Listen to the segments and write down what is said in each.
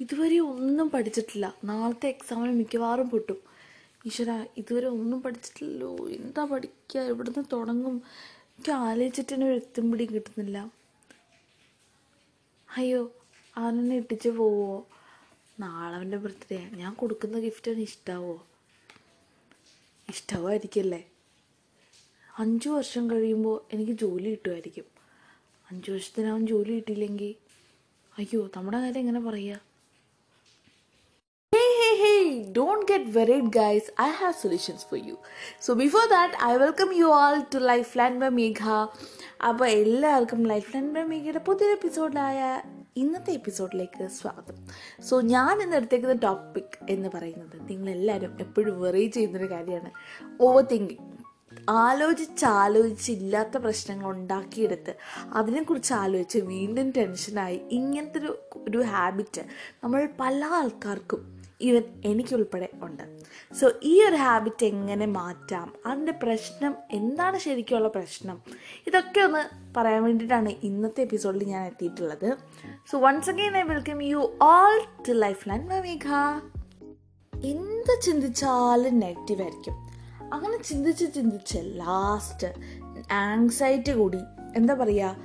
ഇതുവരെ ഒന്നും പഠിച്ചിട്ടില്ല. നാളത്തെ എക്സാമിന് മിക്കവാറും പൊട്ടും. ഈശ്വര ഇതുവരെ ഒന്നും പഠിച്ചിട്ടില്ലല്ലോ. എന്താ പഠിക്കുക എവിടുന്ന് തുടങ്ങും? എനിക്ക് ആലോചിച്ചിട്ട് തന്നെ ഒരു എത്തും പിടിയും കിട്ടുന്നില്ല. അയ്യോ അവനെന്നെ ഇട്ടിച്ച് പോവോ? നാളെ അവന്റെ ബർത്ത്ഡേ ഞാൻ കൊടുക്കുന്ന ഗിഫ്റ്റ് അവന് ഇഷ്ടാവോ? ഇഷ്ടമായിരിക്കല്ലേ അഞ്ച് വർഷം കഴിയുമ്പോൾ എനിക്ക് ജോലി കിട്ടുമായിരിക്കും. അഞ്ച് വർഷത്തിന് അവൻ ജോലി കിട്ടിയില്ലെങ്കിൽ അയ്യോ നമ്മുടെ കാര്യം എങ്ങനെ പറയുക Hey, don't get worried, guys. I have solutions for you. So, before that, I welcome you all to Life Plan by Megha. അപ്പോൾ എല്ലാവർക്കും ലൈഫ് ലൈൻ ബൈ മേഘയുടെ പുതിയൊരു എപ്പിസോഡായ ഇന്നത്തെ എപ്പിസോഡിലേക്ക് സ്വാഗതം സോ ഞാൻ ഇന്ന് എടുത്തേക്കുന്ന ടോപ്പിക് എന്ന് പറയുന്നത് നിങ്ങളെല്ലാവരും എപ്പോഴും വെറി ചെയ്യുന്നൊരു കാര്യമാണ് ഓവർ തിങ്കിങ് ആലോചിച്ചാലോചിച്ചില്ലാത്ത പ്രശ്നങ്ങൾ ഉണ്ടാക്കിയെടുത്ത് അതിനെക്കുറിച്ച് ആലോചിച്ച് വീണ്ടും ടെൻഷനായി ഇങ്ങനത്തെ ഒരു ഒരു ഹാബിറ്റ് നമ്മൾ പല ആൾക്കാർക്കും ഈവൻ എനിക്കുൾപ്പെടെ ഉണ്ട്. സോ ഈ ഒരു ഹാബിറ്റ് എങ്ങനെ മാറ്റാം? അതിന്റെ പ്രശ്നം എന്താണ് ശരിക്കുള്ള പ്രശ്നം? ഇതൊക്കെ ഒന്ന് പറയാൻ വേണ്ടിയിട്ടാണ് ഇന്നത്തെ എപ്പിസോഡിൽ ഞാൻ എത്തിയിട്ടുള്ളത്. So once again I welcome you all to life line Megha എന്ത് ചിന്തിച്ചാലും നെഗറ്റീവ് ആയിരിക്കും. അങ്ങനെ ചിന്തിച്ച് ചിന്തിച്ച് ലാസ്റ്റ് ആങ്സൈറ്റി കൂടി എന്താ പറയുക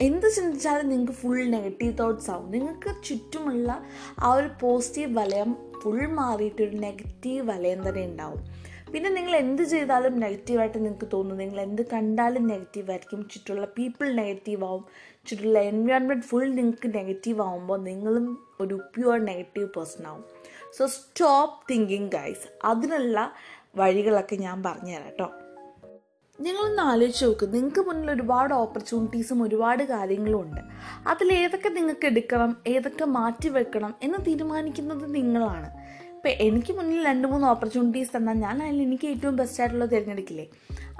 എന്ത് ചിന്തിച്ചാലും നിങ്ങൾക്ക് ഫുൾ നെഗറ്റീവ് തോട്ട്സ് ആവും. നിങ്ങൾക്ക് ചുറ്റുമുള്ള ആ ഒരു പോസിറ്റീവ് വലയം ഫുൾ മാറിയിട്ട് ഒരു നെഗറ്റീവ് വലയം തന്നെ ഉണ്ടാവും. പിന്നെ നിങ്ങൾ എന്ത് ചെയ്താലും നെഗറ്റീവായിട്ട് നിങ്ങൾക്ക് തോന്നും. നിങ്ങൾ എന്ത് കണ്ടാലും നെഗറ്റീവ് ആയിരിക്കും. ചുറ്റുള്ള പീപ്പിൾ നെഗറ്റീവ് ആവും. ചുറ്റുള്ള എൻവയോൺമെന്റ് ഫുൾ നിങ്ങൾക്ക് നെഗറ്റീവ് ആവുമ്പോൾ നിങ്ങളും ഒരു പ്യുവർ നെഗറ്റീവ് പേഴ്സൺ ആവും. സോ സ്റ്റോപ്പ് തിങ്കിങ് ഗൈസ് അതിനുള്ള വഴികളൊക്കെ ഞാൻ പറഞ്ഞുതരാം കേട്ടോ നിങ്ങളൊന്ന് ആലോചിച്ച് നോക്ക്. നിങ്ങൾക്ക് മുന്നിൽ ഒരുപാട് ഓപ്പർച്യൂണിറ്റീസും ഒരുപാട് കാര്യങ്ങളും ഉണ്ട്. അതിൽ ഏതൊക്കെ നിങ്ങൾക്ക് എടുക്കണം ഏതൊക്കെ മാറ്റി വെക്കണം എന്ന് തീരുമാനിക്കുന്നത് നിങ്ങളാണ്. ഇപ്പം എനിക്ക് മുന്നിൽ രണ്ട് മൂന്ന് ഓപ്പർച്യൂണിറ്റീസ് തന്നാൽ ഞാൻ അതിൽ എനിക്ക് ഏറ്റവും ബെസ്റ്റ് ആയിട്ടുള്ളത് തിരഞ്ഞെടുക്കില്ലേ?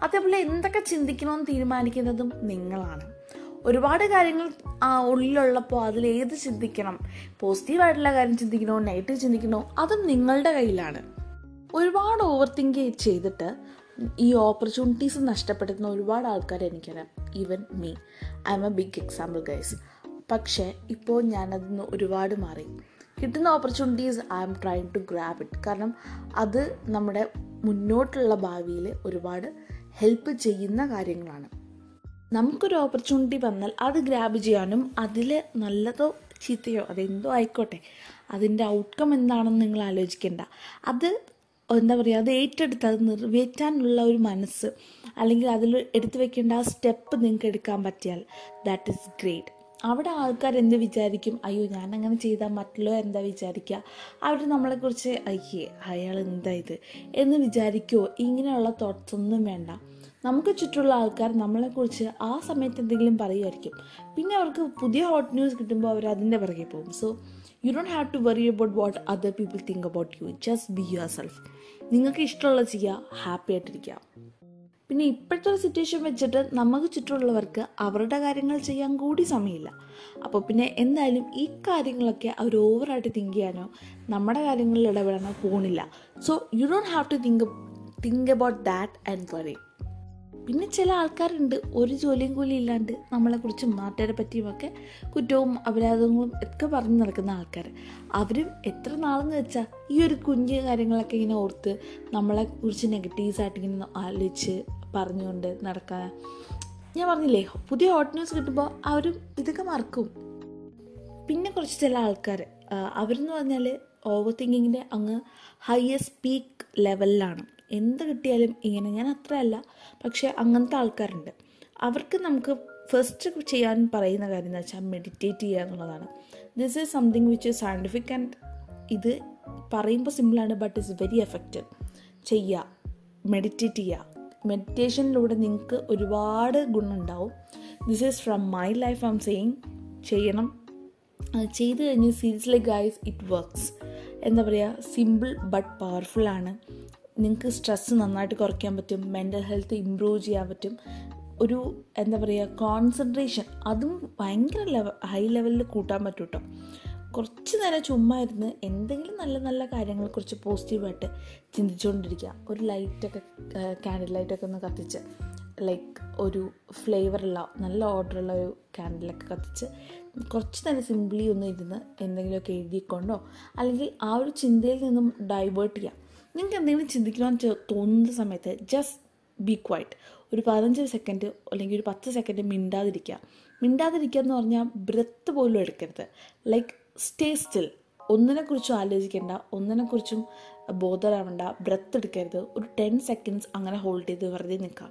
അതേപോലെ എന്തൊക്കെ ചിന്തിക്കണമെന്ന് തീരുമാനിക്കുന്നതും നിങ്ങളാണ്. ഒരുപാട് കാര്യങ്ങൾ ഉള്ളിലുള്ളപ്പോൾ അതിൽ ഏത് ചിന്തിക്കണം? പോസിറ്റീവായിട്ടുള്ള കാര്യം ചിന്തിക്കണോ നെഗറ്റീവ് ചിന്തിക്കണോ? അതും നിങ്ങളുടെ കയ്യിലാണ്. ഒരുപാട് ഓവർ തിങ്ക് ചെയ്തിട്ട് ഈ ഓപ്പർച്യൂണിറ്റീസ് നഷ്ടപ്പെടുത്തുന്ന ഒരുപാട് ആൾക്കാർ എനിക്കറിയാം. Even me I am a big example guys പക്ഷേ ഇപ്പോൾ ഞാനതിന്ന് ഒരുപാട് മാറി. കിട്ടുന്ന opportunities I am trying to grab it കാരണം അത് നമ്മുടെ മുന്നോട്ടുള്ള ഭാവിയിൽ ഒരുപാട് ഹെൽപ്പ് ചെയ്യുന്ന കാര്യങ്ങളാണ്. നമുക്കൊരു ഓപ്പർച്യൂണിറ്റി വന്നാൽ അത് ഗ്രാബ് ചെയ്യാനും അതിൽ നല്ലതോ ചീത്തയോ അതെന്തോ ആയിക്കോട്ടെ. അതിന്റെ ഔട്ട്കം എന്താണെന്ന് നിങ്ങൾ ആലോചിക്കേണ്ട. അത് എന്താ പറയുക അത് ഏറ്റെടുത്ത് അത് നിറവേറ്റാനുള്ള ഒരു മനസ്സ് അല്ലെങ്കിൽ അതിൽ എടുത്തു വെക്കേണ്ട ആ സ്റ്റെപ്പ് നിങ്ങൾക്ക് എടുക്കാൻ പറ്റിയാൽ ദാറ്റ് ഈസ് ഗ്രേറ്റ് അവിടെ ആൾക്കാർ എന്ത് വിചാരിക്കും? അയ്യോ ഞാൻ അങ്ങനെ ചെയ്താൽ മറ്റുള്ളവർ എന്താ വിചാരിക്കുക അവർ നമ്മളെക്കുറിച്ച് അയ്യേ അയാൾ എന്താ ഇത്? എന്ന് വിചാരിക്കുമോ ഇങ്ങനെയുള്ള തോട്ട്സ് ഒന്നും വേണ്ട. നമുക്ക് ചുറ്റുമുള്ള ആൾക്കാർ നമ്മളെക്കുറിച്ച് ആ സമയത്ത് എന്തെങ്കിലും പറയുമായിരിക്കും. പിന്നെ അവർക്ക് പുതിയ ഹോട്ട് ന്യൂസ് കിട്ടുമ്പോൾ അവർ അതിന്റെ പിറകെ പോകും. So you don't have to worry about what other people think about you just be yourself നിങ്ങൾക്ക് ഇഷ്ടമുള്ളത് ചെയ്യുക ഹാപ്പി ആയിട്ടിരിക്കുക പിന്നെ ഇപ്പോഴത്തെ ഒരു സിറ്റുവേഷൻ വെച്ചിട്ട് നമുക്ക് ചുറ്റുമുള്ളവർക്ക് അവരുടെ കാര്യങ്ങൾ ചെയ്യാൻ കൂടി സമയമില്ല. അപ്പോൾ പിന്നെ എന്തായാലും ഈ കാര്യങ്ങളൊക്കെ അവർ ഓവറായിട്ട് തിങ്ക് ചെയ്യാനോ നമ്മുടെ കാര്യങ്ങളിൽ ഇടപെടാനോ പോണില്ല. So you don't have to think think about that and worry പിന്നെ ചില ആൾക്കാരുണ്ട് ഒരു ജോലിയും കൂലി ഇല്ലാണ്ട് നമ്മളെക്കുറിച്ചും നാട്ടുകാരെ പറ്റിയുമൊക്കെ കുറ്റവും അപരാധങ്ങളും ഒക്കെ പറഞ്ഞു നടക്കുന്ന ആൾക്കാർ അവരും എത്ര നാളെന്ന് വെച്ചാൽ ഈ ഒരു കുഞ്ഞ് കാര്യങ്ങളൊക്കെ ഇങ്ങനെ ഓർത്ത് നമ്മളെക്കുറിച്ച് നെഗറ്റീവ്സ് ആയിട്ട് ഇങ്ങനെ ആലോചിച്ച് പറഞ്ഞുകൊണ്ട് നടക്കാൻ ഞാൻ പറഞ്ഞില്ലേ പുതിയ ഹോട്ട് ന്യൂസ് കിട്ടുമ്പോൾ അവരും ഇതൊക്കെ മറക്കും. പിന്നെ കുറച്ച് ചില ആൾക്കാർ അവരെന്ന് പറഞ്ഞാൽ ഓവർ തിങ്കിങ്ങിന്റെ അങ്ങ് ഹയസ്റ്റ് പീക്ക് ലെവലിലാണ് എന്ത് കിട്ടിയാലും ഇങ്ങനെ ഞാൻ അത്രയല്ല. പക്ഷേ അങ്ങനത്തെ ആൾക്കാരുണ്ട്. അവർക്ക് നമുക്ക് ഫസ്റ്റ് ചെയ്യാൻ പറയുന്ന കാര്യം എന്ന് വെച്ചാൽ മെഡിറ്റേറ്റ് ചെയ്യുക എന്നുള്ളതാണ്. This is something which scientific and ഇത് പറയുമ്പോൾ സിമ്പിളാണ് ബട്ട് ഇറ്റ്സ് വെരി എഫക്റ്റീവ് ചെയ്യുക മെഡിറ്റേറ്റ് ചെയ്യുക. മെഡിറ്റേഷനിലൂടെ നിങ്ങൾക്ക് ഒരുപാട് ഗുണമുണ്ടാവും. This is from my life I am saying ചെയ്യണം ചെയ്ത് കഴിഞ്ഞ് സീരിയസ്ലി ഗൈസ് ഇറ്റ് വർക്ക്സ് എന്താ പറയുക സിമ്പിൾ ബട്ട് പവർഫുൾ ആണ്. നിങ്ങൾക്ക് സ്ട്രെസ്സ് നന്നായിട്ട് കുറയ്ക്കാൻ പറ്റും മെന്റൽ ഹെൽത്ത് ഇമ്പ്രൂവ് ചെയ്യാൻ പറ്റും. ഒരു എന്താ പറയുക കോൺസെൻട്രേഷൻ അതും ഭയങ്കര ലെവൽ ഹൈ ലെവലിൽ കൂട്ടാൻ പറ്റും കേട്ടോ കുറച്ച് നേരം ചുമ്മാ ഇരുന്ന് എന്തെങ്കിലും നല്ല നല്ല കാര്യങ്ങളെക്കുറിച്ച് പോസിറ്റീവായിട്ട് ചിന്തിച്ചുകൊണ്ടിരിക്കുക ഒരു ലൈറ്റൊക്കെ ക്യാൻഡിൽ ലൈറ്റൊക്കെ ഒന്ന് കത്തിച്ച് ലൈക്ക് ഒരു ഫ്ലേവറുള്ള നല്ല ഓർഡറുള്ള ഒരു ക്യാൻഡിലൊക്കെ കത്തിച്ച് കുറച്ച് നേരം സിംപ്ലി ഒന്ന് ഇരുന്ന് എന്തെങ്കിലുമൊക്കെ എഴുതിക്കൊണ്ടോ അല്ലെങ്കിൽ ആ ഒരു ചിന്തയിൽ നിന്നും ഡൈവേർട്ട് ചെയ്യാം. നിങ്ങൾക്ക് എന്തെങ്കിലും ചിന്തിക്കണമെന്ന് തോന്നുന്ന സമയത്ത് ജസ്റ്റ് ബി ക്വൈറ്റ് ഒരു പതിനഞ്ച് സെക്കൻഡ് അല്ലെങ്കിൽ ഒരു പത്ത് സെക്കൻഡ് മിണ്ടാതിരിക്കുക. മിണ്ടാതിരിക്കുക എന്ന് പറഞ്ഞാൽ ബ്രത്ത് പോലും എടുക്കരുത്. ലൈക്ക് സ്റ്റേ സ്റ്റിൽ ഒന്നിനെക്കുറിച്ചും ആലോചിക്കേണ്ട ഒന്നിനെക്കുറിച്ചും ബോധരാവണ്ട ബ്രത്ത് എടുക്കരുത്. ഒരു ടെൻ സെക്കൻഡ്സ് അങ്ങനെ ഹോൾഡ് ചെയ്ത് വെറുതെ നിൽക്കുക.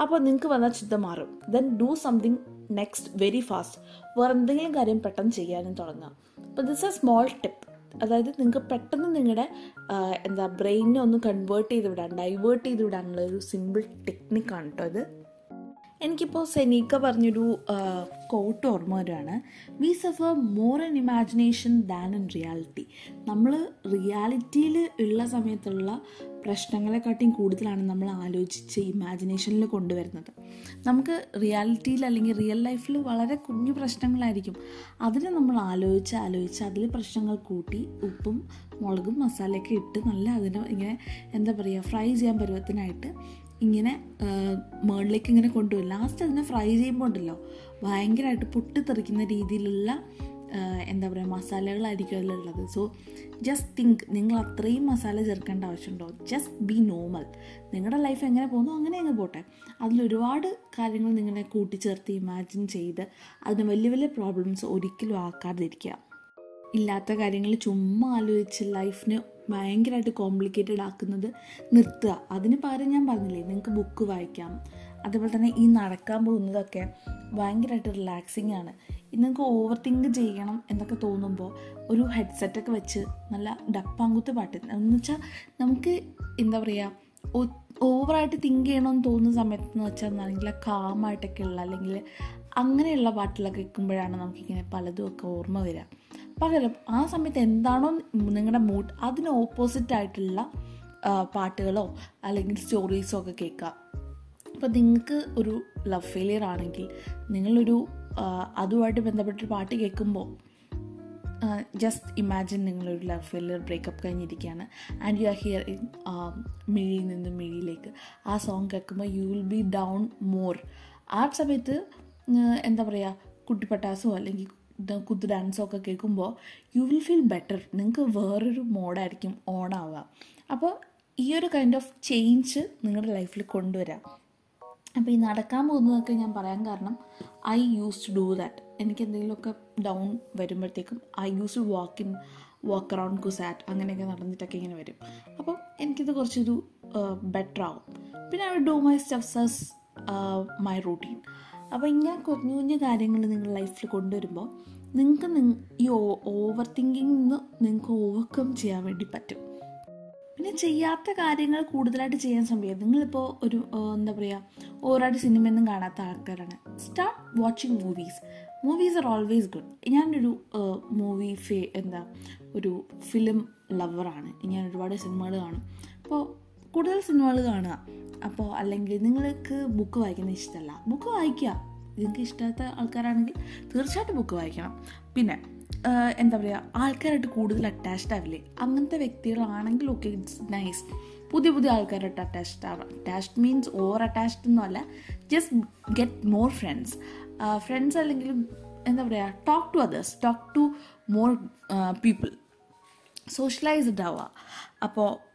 അപ്പോൾ നിങ്ങൾക്ക് വന്ന ചിന്ത മാറും. Then do something next very fast വേറെ എന്തെങ്കിലും കാര്യം പെട്ടെന്ന് ചെയ്യാനും തുടങ്ങാം അപ്പോൾ ദിസ് എ സ്മോൾ ടിപ്പ് അതായത് നിങ്ങൾക്ക് പെട്ടെന്ന് നിങ്ങളുടെ എന്താ ബ്രെയിനെ ഒന്ന് കൺവേർട്ട് ചെയ്ത് വിടാൻ ഡൈവേർട്ട് ചെയ്ത് വിടാനുള്ള ഒരു സിമ്പിൾ ടെക്നിക്കാണ് കേട്ടോ ഇത്. എനിക്കിപ്പോൾ സെനീക്ക പറഞ്ഞൊരു കോട്ട് ഓർമ്മ വരുവാണ് we suffer more in imagination than in reality നമ്മൾ റിയാലിറ്റിയിൽ ഉള്ള സമയത്തുള്ള പ്രശ്നങ്ങളെക്കാട്ടിയും കൂടുതലാണ് നമ്മൾ ആലോചിച്ച് ഇമാജിനേഷനിൽ കൊണ്ടുവരുന്നത്. നമുക്ക് റിയാലിറ്റിയിൽ അല്ലെങ്കിൽ റിയൽ ലൈഫിൽ വളരെ കുഞ്ഞു പ്രശ്നങ്ങളായിരിക്കും. അതിനെ നമ്മൾ ആലോചിച്ച് ആലോചിച്ച് അതിൽ പ്രശ്നങ്ങൾ കൂട്ടി ഉപ്പും മുളകും മസാലയൊക്കെ ഇട്ട് നല്ല അതിനെ ഇങ്ങനെ എന്താ പറയുക ഫ്രൈ ചെയ്യാൻ പരുവത്തിനായിട്ട് ഇങ്ങനെ മുകളിലേക്ക് ഇങ്ങനെ കൊണ്ടുപോകും ലാസ്റ്റ് അതിനെ ഫ്രൈ ചെയ്യുമ്പോൾ ഉണ്ടല്ലോ ഭയങ്കരമായിട്ട് പൊട്ടിത്തെറിക്കുന്ന രീതിയിലുള്ള എന്താ പറയുക മസാലകളായിരിക്കും അതിലുള്ളത്. സോ ജസ്റ്റ് തിങ്ക് നിങ്ങൾ അത്രയും മസാല ചേർക്കേണ്ട ആവശ്യമുണ്ടോ? ജസ്റ്റ് ബി നോർമൽ നിങ്ങളുടെ ലൈഫ് എങ്ങനെ പോകുന്നു അങ്ങനെ അങ്ങ് പോട്ടെ. അതിലൊരുപാട് കാര്യങ്ങൾ നിങ്ങളെ കൂട്ടിച്ചേർത്ത് ഇമാജിൻ ചെയ്ത് അതിന് വലിയ വലിയ പ്രോബ്ലംസ് ഒരിക്കലും ആക്കാതിരിക്കുക. ഇല്ലാത്ത കാര്യങ്ങൾ ചുമ്മാ ആലോചിച്ച് ലൈഫിന് ഭയങ്കരമായിട്ട് കോംപ്ലിക്കേറ്റഡ് ആക്കുന്നത് നിർത്തുക. അതിന് പകരം ഞാൻ പറഞ്ഞില്ലേ നിങ്ങൾക്ക് ബുക്ക് വായിക്കാം. അതേപോലെ തന്നെ ഈ നടക്കാൻ പോകുന്നതൊക്കെ ഭയങ്കരമായിട്ട് റിലാക്സിങ് ആണ്. നിങ്ങൾക്ക് ഓവർ തിങ്ക് ചെയ്യണം എന്നൊക്കെ തോന്നുമ്പോൾ ഒരു ഹെഡ്സെറ്റൊക്കെ വെച്ച് നല്ല ഡപ്പാങ്കുത്ത് പാട്ട്. എന്ന് വെച്ചാൽ നമുക്ക് എന്താ പറയുക ഓവറായിട്ട് തിങ്ക് ചെയ്യണമെന്ന് തോന്നുന്ന സമയത്ത് എന്ന് വെച്ചാൽ നല്ല കാമായിട്ടൊക്കെ ഉള്ള അല്ലെങ്കിൽ അങ്ങനെയുള്ള പാട്ടുകളൊക്കെ കേൾക്കുമ്പോഴാണ് നമുക്കിങ്ങനെ പലതും ഒക്കെ ഓർമ്മ വരിക പകരം ആ സമയത്ത് എന്താണോ നിങ്ങളുടെ മൂഡ് അതിന് ഓപ്പോസിറ്റ് ആയിട്ടുള്ള പാട്ടുകളോ അല്ലെങ്കിൽ സ്റ്റോറീസോ ഒക്കെ കേൾക്കുക. അപ്പോൾ നിങ്ങൾക്ക് ഒരു ലവ് ഫെയിലിയർ ആണെങ്കിൽ നിങ്ങളൊരു അതുമായിട്ട് ബന്ധപ്പെട്ടൊരു പാട്ട് കേൾക്കുമ്പോൾ ജസ്റ്റ് ഇമാജിൻ നിങ്ങളൊരു ലവ് ഫെയിലിയർ ബ്രേക്കപ്പ് കഴിഞ്ഞിരിക്കുകയാണ്. And you are here in മിഴിയിൽ നിന്ന് മിഴിയിലേക്ക്. ആ സോങ് കേൾക്കുമ്പോൾ you will be down more ആ സമയത്ത് എന്താ പറയുക കുട്ടിപ്പട്ടാസോ അല്ലെങ്കിൽ കുത്ത് ഡാൻസൊക്കെ കേൾക്കുമ്പോൾ യു വിൽ ഫീൽ ബെറ്റർ നിങ്ങൾക്ക് വേറൊരു മോഡായിരിക്കും ഓൺ ആവുക അപ്പോൾ ഈ ഒരു കൈൻഡ് ഓഫ് ചേഞ്ച് നിങ്ങളുടെ ലൈഫിൽ കൊണ്ടുവരാം. അപ്പോൾ ഈ നടക്കാൻ പോകുന്നതൊക്കെ ഞാൻ പറയാൻ കാരണം I use to do that എനിക്ക് എന്തെങ്കിലുമൊക്കെ ഡൗൺ വരുമ്പോഴത്തേക്കും I use to walk in walk around CUSAT അങ്ങനെയൊക്കെ നടന്നിട്ടൊക്കെ ഇങ്ങനെ വരും. അപ്പം എനിക്കിത് കുറച്ചൊരു ബെറ്റർ ആവും. പിന്നെ I do my steps my routine അപ്പോൾ ഇങ്ങനെ കുഞ്ഞു കുഞ്ഞു കാര്യങ്ങൾ നിങ്ങളുടെ ലൈഫിൽ കൊണ്ടുവരുമ്പോൾ നിങ്ങൾക്ക് ഈ ഓവർ തിങ്കിങ് നിന്ന് നിങ്ങൾക്ക് ഓവർകം ചെയ്യാൻ വേണ്ടി പറ്റും. പിന്നെ ചെയ്യാത്ത കാര്യങ്ങൾ കൂടുതലായിട്ട് ചെയ്യാൻ ശ്രമിക്കുക. നിങ്ങളിപ്പോൾ ഒരു എന്താ പറയുക ഓവറായിട്ട് സിനിമയൊന്നും കാണാത്ത ആൾക്കാരാണ്. Start watching movies movies are always good ഞാനൊരു മൂവി ഫേ എന്താ ഒരു ഫിലിം ലവറാണ് ഞാൻ ഒരുപാട് സിനിമകൾ കാണും. അപ്പോൾ കൂടുതൽ സിനിമകൾ കാണുക. അപ്പോൾ അല്ലെങ്കിൽ നിങ്ങൾക്ക് ബുക്ക് വായിക്കുന്ന ഇഷ്ടമല്ല. ബുക്ക് വായിക്കുക. നിങ്ങൾക്ക് ഇഷ്ടാത്ത ആൾക്കാരാണെങ്കിൽ തീർച്ചയായിട്ടും ബുക്ക് വായിക്കണം. പിന്നെ എന്താ പറയുക ആൾക്കാരായിട്ട് കൂടുതൽ അറ്റാച്ച്ഡ് ആവില്ലേ? അങ്ങനത്തെ വ്യക്തികളാണെങ്കിൽ ഓക്കെ ഇറ്റ്സ് നൈസ് പുതിയ പുതിയ ആൾക്കാരായിട്ട് അറ്റാച്ച്ഡ് ആവാം. അറ്റാച്ച്ഡ് മീൻസ് ഓവർ അറ്റാച്ച്ഡ് ഒന്നുമല്ല just get more friends friends അല്ലെങ്കിൽ എന്താ പറയുക talk to others talk to more people socialised ആവുക അപ്പോൾ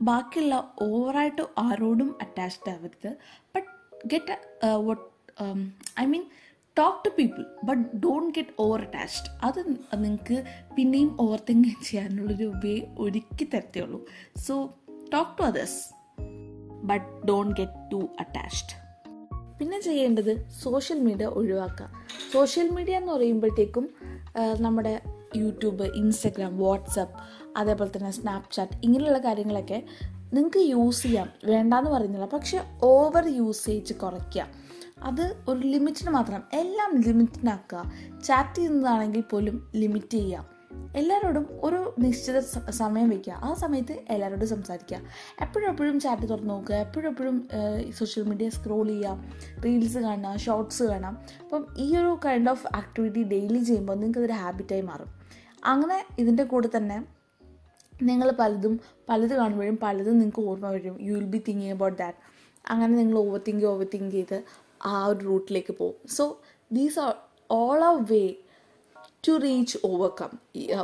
ബാക്കിയുള്ള ഓവറായിട്ട് ആരോടും അറ്റാച്ച്ഡ് ആവരുത്. But get what I mean talk to people but don't get over attached അത് നിങ്ങൾക്ക് പിന്നെയും ഓവർ തിങ്ക് ചെയ്യാനുള്ളൊരു വേ ഒരുക്കി തരത്തേ ഉള്ളൂ. So talk to others but don't get too attached പിന്നെ ചെയ്യേണ്ടത് സോഷ്യൽ മീഡിയ ഒഴിവാക്കുക. സോഷ്യൽ മീഡിയ എന്ന് പറയുമ്പോഴത്തേക്കും നമ്മുടെ യൂട്യൂബ് ഇൻസ്റ്റഗ്രാം വാട്സപ്പ് അതേപോലെ തന്നെ സ്നാപ്ചാറ്റ് ഇങ്ങനെയുള്ള കാര്യങ്ങളൊക്കെ നിങ്ങൾക്ക് യൂസ് ചെയ്യാം. വേണ്ടാന്ന് പറയുന്നില്ല. പക്ഷേ ഓവർ യൂസേജ് കുറയ്ക്കുക. അത് ഒരു ലിമിറ്റിന് മാത്രം. എല്ലാം ലിമിറ്റിനാക്കുക ചാറ്റ് ചെയ്യുന്നതാണെങ്കിൽ പോലും ലിമിറ്റ് ചെയ്യുക. എല്ലാവരോടും ഒരു നിശ്ചിത സമയം വയ്ക്കുക ആ സമയത്ത് എല്ലാവരോടും സംസാരിക്കുക. എപ്പോഴെപ്പോഴും എപ്പോഴും ചാറ്റ് തുറന്ന് നോക്കുക. എപ്പോഴും എപ്പോഴും സോഷ്യൽ മീഡിയ സ്ക്രോൾ ചെയ്യുക. റീൽസ് കാണുക ഷോർട്സ് കാണാം അപ്പം ഈ ഒരു കൈൻഡ് ഓഫ് ആക്ടിവിറ്റി ഡെയിലി ചെയ്യുമ്പോൾ നിങ്ങൾക്കതൊരു ഹാബിറ്റായി മാറും. അങ്ങനെ ഇതിന്റെ കൂടെ തന്നെ നിങ്ങൾ പലതും പലത് കാണുമ്പോഴും പലതും നിങ്ങൾക്ക് ഓർമ്മ വരും. You will be thinking about that അങ്ങനെ നിങ്ങൾ ഓവർ തിങ്ക് ഓവർ തിങ്ക് ചെയ്ത് ആ ഒരു റൂട്ടിലേക്ക് പോകും. So these are all a way to reach overcome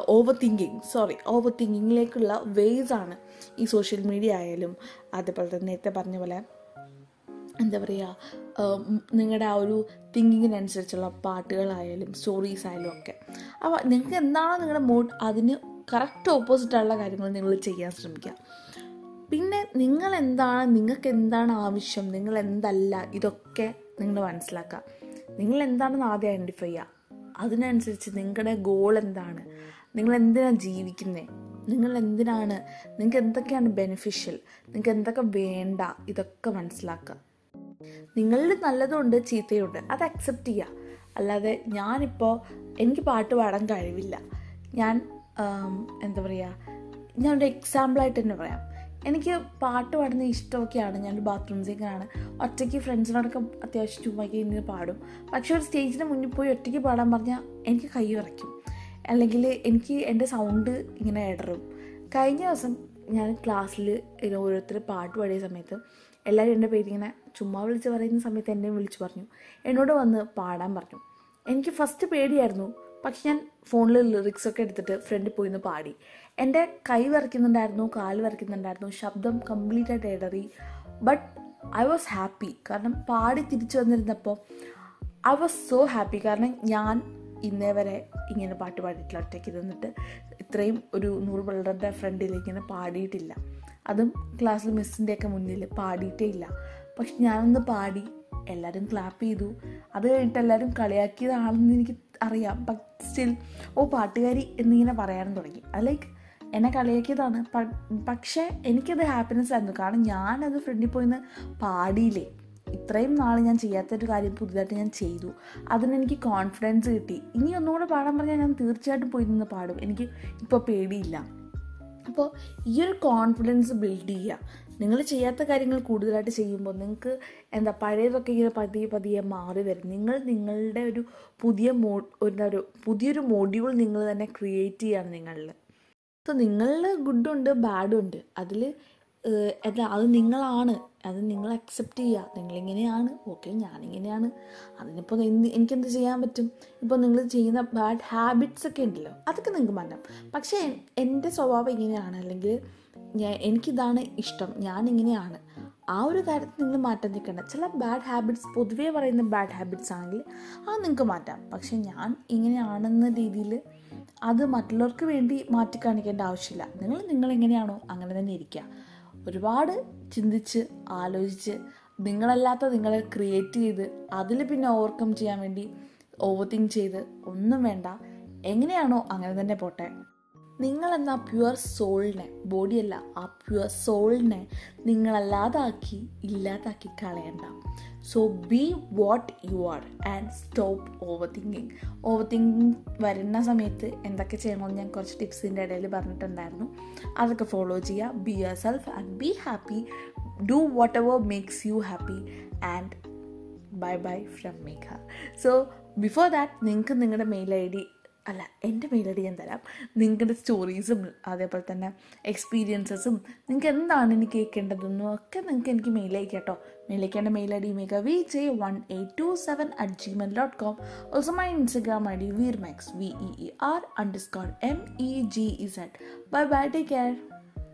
over thinking sorry over തിങ്കിങ്ങിലേക്കുള്ള ways ആണ് ഈ സോഷ്യൽ മീഡിയ ആയാലും അതേപോലെ തന്നെ നേരത്തെ പറഞ്ഞ പോലെ എന്താ പറയുക നിങ്ങളുടെ ആ ഒരു തിങ്കിങ്ങിനനുസരിച്ചുള്ള പാട്ടുകളായാലും സ്റ്റോറീസ് ആയാലും ഒക്കെ. അപ്പോൾ നിങ്ങൾക്ക് എന്താണോ നിങ്ങളുടെ മൂഡ് അതിന് കറക്റ്റ് ഓപ്പോസിറ്റായുള്ള കാര്യങ്ങൾ നിങ്ങൾ ചെയ്യാൻ ശ്രമിക്കുക. പിന്നെ നിങ്ങൾ എന്താണ് നിങ്ങൾക്ക് എന്താണ് ആവശ്യം നിങ്ങൾ എന്തല്ല ഇതൊക്കെ നിങ്ങൾ മനസ്സിലാക്കുക. നിങ്ങൾ എന്താണെന്ന് ആദ്യം ഐഡന്റിഫൈ ചെയ്യുക. അതിനനുസരിച്ച് നിങ്ങളുടെ ഗോൾ എന്താണ്? നിങ്ങൾ എന്തിനാണ് ജീവിക്കുന്നത് നിങ്ങൾ എന്തിനാണ് നിങ്ങൾക്ക് എന്തൊക്കെയാണ് ബെനിഫിഷ്യൽ നിങ്ങൾക്ക് എന്തൊക്കെ വേണ്ട? ഇതൊക്കെ മനസ്സിലാക്കുക. നിങ്ങളിൽ നല്ലതുണ്ട് ചീത്തയുണ്ട്. അത് അക്സെപ്റ്റ് ചെയ്യുക. അല്ലാതെ ഞാനിപ്പോൾ എനിക്ക് പാട്ട് പാടാൻ കഴിവില്ല. ഞാൻ എന്താ പറയുക ഞാനൊരു എക്സാമ്പിളായിട്ട് തന്നെ പറയാം. എനിക്ക് പാട്ട് പാടുന്ന ഇഷ്ടമൊക്കെയാണ്. ഞാൻ ബാത്റൂം സിംഗറാണ് ഒറ്റയ്ക്ക് ഫ്രണ്ട്സിനോടൊക്കെ അത്യാവശ്യം ചുമ്മാക്കി ഇങ്ങനെ പാടും. പക്ഷേ ഒരു സ്റ്റേജിന് മുന്നിൽ പോയി ഒറ്റയ്ക്ക് പാടാൻ പറഞ്ഞാൽ എനിക്ക് കൈ വിറയ്ക്കും അല്ലെങ്കിൽ എനിക്ക് എന്റെ സൗണ്ട് ഇങ്ങനെ ഇടറും. കഴിഞ്ഞ ദിവസം ഞാൻ ക്ലാസ്സിൽ ഓരോരുത്തർ പാട്ട് പാടിയ സമയത്ത് എല്ലാവരും എന്റെ പേരിങ്ങനെ ചുമ്മാ വിളിച്ച് പറയുന്ന സമയത്ത് എന്നെയും വിളിച്ച് പറഞ്ഞു. എന്നോട് വന്ന് പാടാൻ പറഞ്ഞു. എനിക്ക് ഫസ്റ്റ് പേടിയായിരുന്നു. പക്ഷെ ഞാൻ ഫോണിൽ ലിറിക്സ് ഒക്കെ എടുത്തിട്ട് ഫ്രണ്ടിൽ പോയി നിന്ന് പാടി. എന്റെ കൈ വരയ്ക്കുന്നുണ്ടായിരുന്നു കാൽ വരയ്ക്കുന്നുണ്ടായിരുന്നു ശബ്ദം കംപ്ലീറ്റ് ആയിട്ട് ഇടറി. ബട്ട് ഐ വാസ് ഹാപ്പി കാരണം പാടി തിരിച്ചു വന്നിരുന്നപ്പോൾ ഐ വാസ് സോ ഹാപ്പി കാരണം ഞാൻ ഇന്നേ വരെ ഇങ്ങനെ പാട്ട് പാടിയിട്ടില്ല. ഒറ്റയ്ക്ക് നിന്നിട്ട് ഇത്രയും ഒരു നൂറ് പിള്ളേരുടെ ഫ്രണ്ടിൽ ഇങ്ങനെ പാടിയിട്ടില്ല. അതും ക്ലാസ്സിൽ മിസ്സിന്റെയൊക്കെ മുന്നിൽ പാടിയിട്ടേ ഇല്ല. പക്ഷെ ഞാനൊന്ന് പാടി എല്ലാവരും ക്ലാപ്പ് ചെയ്തു. അത് കഴിഞ്ഞിട്ട് എല്ലാവരും കളിയാക്കിയതാണെന്ന് എനിക്ക് അറിയാം. ബട്ട് സ്റ്റിൽ ഓ പാട്ടുകാരി എന്നിങ്ങനെ പറയാനും തുടങ്ങി. അത് ലൈക്ക് എന്നെ കളിയാക്കിയതാണ്. പക്ഷേ എനിക്കത് ഹാപ്പിനെസ് ആയിരുന്നു. കാരണം ഞാനത് ഫ്രണ്ടിൽ പോയിന്ന് പാടിയില്ലേ? ഇത്രയും നാൾ ഞാൻ ചെയ്യാത്തൊരു കാര്യം പുതുതായിട്ട് ഞാൻ ചെയ്തു. അതിനെനിക്ക് കോൺഫിഡൻസ് കിട്ടി. ഇനി ഒന്നുകൂടെ പാടാൻ പറഞ്ഞാൽ ഞാൻ തീർച്ചയായിട്ടും പോയി നിന്ന് പാടും. എനിക്ക് ഇപ്പോൾ പേടിയില്ല. അപ്പോൾ ഈ ഒരു കോൺഫിഡൻസ് ബിൽഡ് ചെയ്യുക. നിങ്ങൾ ചെയ്യാത്ത കാര്യങ്ങൾ കൂടുതലായിട്ട് ചെയ്യുമ്പോൾ നിങ്ങൾക്ക് എന്താ പഴയതൊക്കെ ഇങ്ങനെ പതിയെ പതിയെ മാറി വരും. നിങ്ങൾ നിങ്ങളുടെ ഒരു പുതിയ മോ എന്താ ഒരു പുതിയൊരു മോഡ്യൂൾ നിങ്ങൾ തന്നെ ക്രിയേറ്റ് ചെയ്യാണ് നിങ്ങളിൽ. സോ നിങ്ങളിൽ ഗുഡുണ്ട് ബാഡുണ്ട് അതിൽ എന്താ അത് നിങ്ങളാണ്. അത് നിങ്ങൾ അക്സെപ്റ്റ് ചെയ്യുക. നിങ്ങളിങ്ങനെയാണ്. ഓക്കെ ഞാനിങ്ങനെയാണ്. അതിനിപ്പോൾ എന്ത് എനിക്കെന്ത് ചെയ്യാൻ പറ്റും? ഇപ്പോൾ നിങ്ങൾ ചെയ്യുന്ന ബാഡ് ഹാബിറ്റ്സ് ഒക്കെ ഉണ്ടല്ലോ. അതൊക്കെ നിങ്ങൾക്ക് മാറ്റാം. പക്ഷേ എന്റെ സ്വഭാവം ഇങ്ങനെയാണ്. അല്ലെങ്കിൽ ഞാൻ എനിക്കിതാണ് ഇഷ്ടം. ഞാനിങ്ങനെയാണ്. ആ ഒരു കാര്യത്തിൽ നിങ്ങൾ മാറ്റാൻ നിൽക്കേണ്ട. ചില ബാഡ് ഹാബിറ്റ്സ് പൊതുവേ പറയുന്ന ബാഡ് ഹാബിറ്റ്സ് ആണെങ്കിൽ അത് നിങ്ങൾക്ക് മാറ്റാം. പക്ഷേ ഞാൻ ഇങ്ങനെയാണെന്ന രീതിയിൽ അത് മറ്റുള്ളവർക്ക് വേണ്ടി മാറ്റി കാണിക്കേണ്ട ആവശ്യമില്ല. നിങ്ങൾ നിങ്ങൾ എങ്ങനെയാണോ അങ്ങനെ തന്നെ ഇരിക്കുക. ഒരുപാട് ചിന്തിച്ച് ആലോചിച്ച് നിങ്ങളല്ലാത്ത നിങ്ങളെ ക്രിയേറ്റ് ചെയ്ത് അതിൽ പിന്നെ ഓവർകം ചെയ്യാൻ വേണ്ടി ഓവർ തിങ്ക് ചെയ്ത് ഒന്നും വേണ്ട. എങ്ങനെയാണോ അങ്ങനെ തന്നെ പോട്ടെ. നിങ്ങൾ നിങ്ങളെന്ന പ്യുവർ സോളിനെ ബോഡിയല്ല ആ പ്യുവർ സോളിനെ നിങ്ങളല്ലാതാക്കി ഇല്ലാതാക്കി കളയണ്ട. So be what you are and stop over thinking over thinking വരുന്ന സമയത്ത് എന്തൊക്കെ ചെയ്യണമെന്ന് ഞാൻ കുറച്ച് ടിപ്സിന്റെ ഇടയിൽ പറഞ്ഞിട്ടുണ്ടായിരുന്നു. അതൊക്കെ ഫോളോ ചെയ്യുക. Be yourself and be happy do whatever makes you happy and bye bye from Megha so before that നിങ്ങൾക്ക് നിങ്ങളുടെ മെയിൽ ഐ ഡി അല്ല എന്റെ മെയിലടി ഞാൻ തരാം. നിങ്ങളുടെ സ്റ്റോറീസും അതേപോലെ തന്നെ എക്സ്പീരിയൻസസും നിങ്ങൾക്ക് എന്താണ് എനിക്ക് കേൾക്കേണ്ടതെന്നും ഒക്കെ നിങ്ങൾക്ക് എനിക്ക് മെയിൽ അയക്കാം മെയിൽ അയക്കേണ്ട mail ID Megha V J one eight two seven at Gmail dot com also my Instagram ID veer max V E R underscore M E G Z bye bye take care